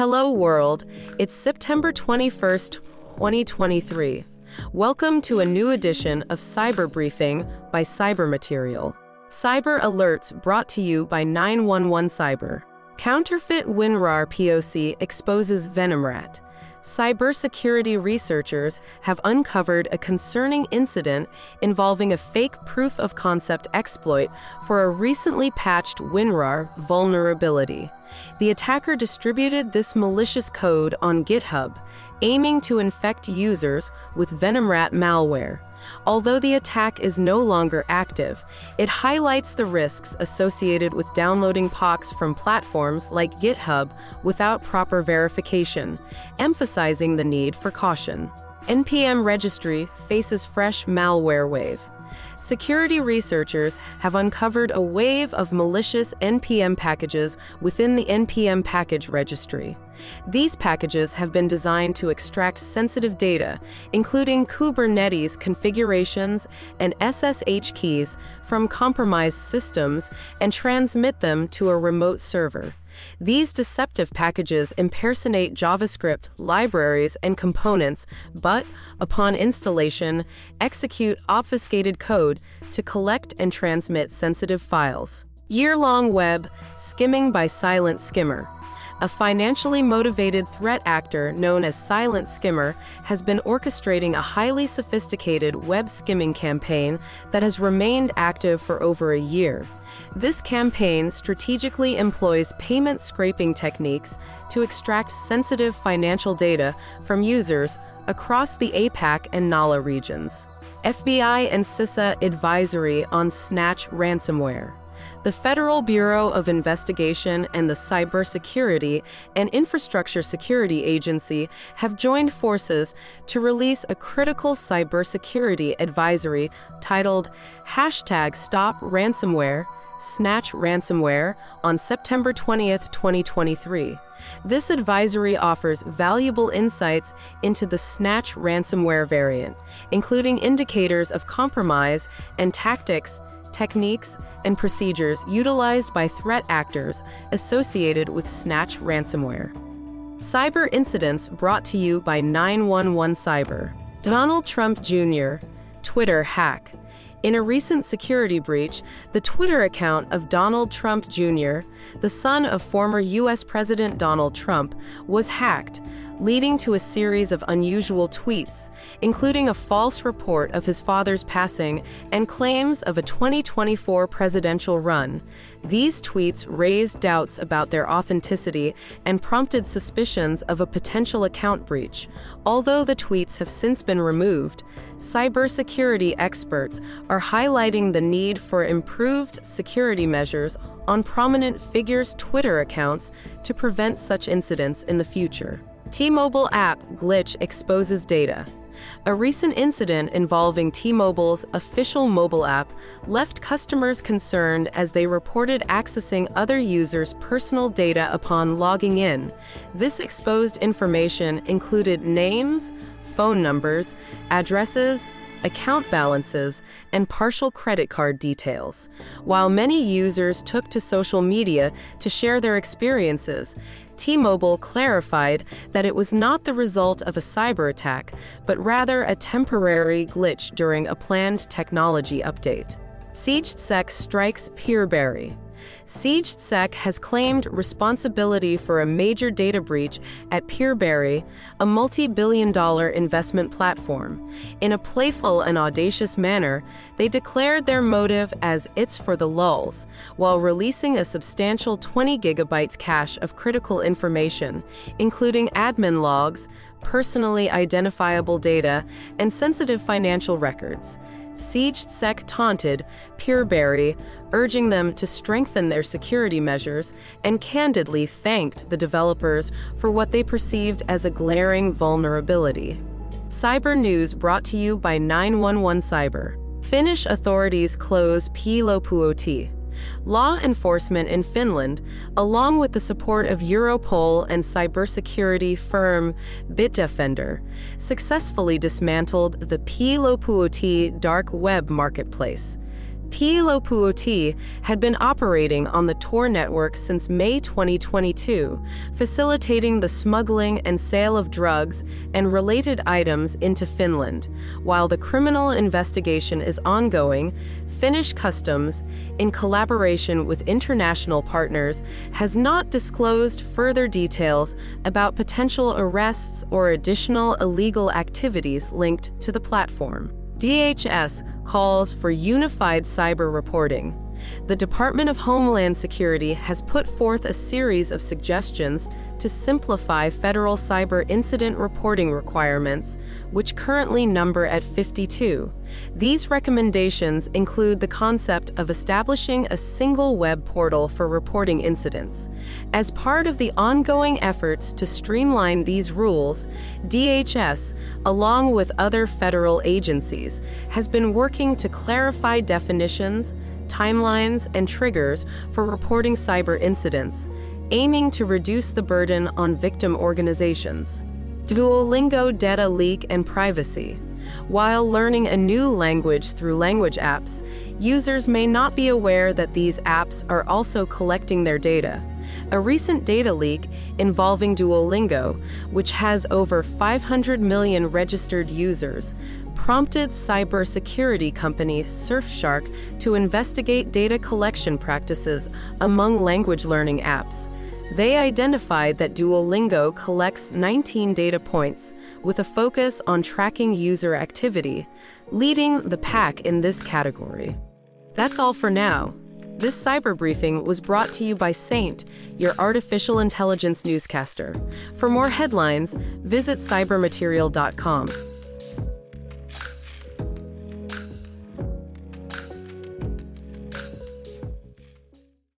Hello, world. It's September 21st, 2023. Welcome to a new edition of Cyber Briefing by Cyber Material. Cyber Alerts brought to you by 911 Cyber. Counterfeit WinRAR POC exposes VenomRAT. Cybersecurity researchers have uncovered a concerning incident involving a fake proof of concept exploit for a recently patched WinRAR vulnerability. The attacker distributed this malicious code on GitHub, aiming to infect users with VenomRAT malware. Although the attack is no longer active, it highlights the risks associated with downloading POCs from platforms like GitHub without proper verification, emphasizing the need for caution. NPM Registry faces fresh malware wave security researchers have uncovered a wave of malicious NPM packages within the NPM package registry. These packages have been designed to extract sensitive data, including Kubernetes configurations and SSH keys, from compromised systems and transmit them to a remote server. These deceptive packages impersonate JavaScript libraries and components, but, upon installation, execute obfuscated code to collect and transmit sensitive files. Year long web skimming by Silent Skimmer. A financially motivated threat actor known as Silent Skimmer has been orchestrating a highly sophisticated web skimming campaign that has remained active for over a year. This campaign strategically employs payment scraping techniques to extract sensitive financial data from users across the APAC and NALA regions. FBI and CISA advisory on Snatch ransomware the Federal Bureau of Investigation and the Cybersecurity and Infrastructure Security Agency have joined forces to release a critical cybersecurity advisory titled Hashtag Stop Ransomware. Snatch ransomware on September 20th, 2023. This advisory offers valuable insights into the Snatch ransomware variant, including indicators of compromise and tactics techniques, and procedures utilized by threat actors associated with Snatch ransomware. Cyber incidents brought to you by 911 Cyber. Donald Trump Jr., Twitter hack. In a recent security breach, the Twitter account of Donald Trump Jr., the son of former U.S. President Donald Trump, was hacked, leading to a series of unusual tweets, including a false report of his father's passing and claims of a 2024 presidential run. These tweets raised doubts about their authenticity and prompted suspicions of a potential account breach. Although the tweets have since been removed, cybersecurity experts are highlighting the need for improved security measures on prominent figures' Twitter accounts to prevent such incidents in the future. T-Mobile app glitch exposes data. A recent incident involving T Mobile's official mobile app left customers concerned as they reported accessing other users' personal data upon logging in. This exposed information included names, phone numbers, addresses, account balances, and partial credit card details. While many users took to social media to share their experiences, T Mobile clarified that it was not the result of a cyber attack, but rather a temporary glitch during a planned technology update. SiegedSec strikes PeerBerry. SiegedSec has claimed responsibility for a major data breach at PeerBerry, a multi billion dollar investment platform. In a playful and audacious manner, they declared their motive as it's for the lulls, while releasing a substantial 20 gigabytes cache of critical information, including admin logs, personally identifiable data, and sensitive financial records. SiegedSec taunted PeerBerry, urging them to strengthen their security measures, and candidly thanked the developers for what they perceived as a glaring vulnerability. Cyber News brought to you by 911 Cyber. Finnish authorities close Piilopuoti. Law enforcement in Finland, along with the support of Europol and cybersecurity firm Bitdefender, successfully dismantled the Piilopuoti dark web marketplace. Piilopuoti had been operating on the Tor network since May 2022, facilitating the smuggling and sale of drugs and related items into Finland. While the criminal investigation is ongoing, Finnish Customs, in collaboration with international partners, has not disclosed further details about potential arrests or additional illegal activities linked to the platform. DHS calls for unified cyber reporting. The Department of Homeland Security has put forth a series of suggestions to simplify federal cyber incident reporting requirements, which currently number at 52. These recommendations include the concept of establishing a single web portal for reporting incidents. As part of the ongoing efforts to streamline these rules, DHS, along with other federal agencies, has been working to clarify definitions, timelines, and triggers for reporting cyber incidents, aiming to reduce the burden on victim organizations. Duolingo data leak and privacy. While learning a new language through language apps, users may not be aware that these apps are also collecting their data. A recent data leak involving Duolingo, which has over 500 million registered users, prompted cybersecurity company Surfshark to investigate data collection practices among language learning apps. They identified that Duolingo collects 19 data points with a focus on tracking user activity, leading the pack in this category. That's all for now. This cyber briefing was brought to you by Saint, your artificial intelligence newscaster. For more headlines, visit cybermaterial.com.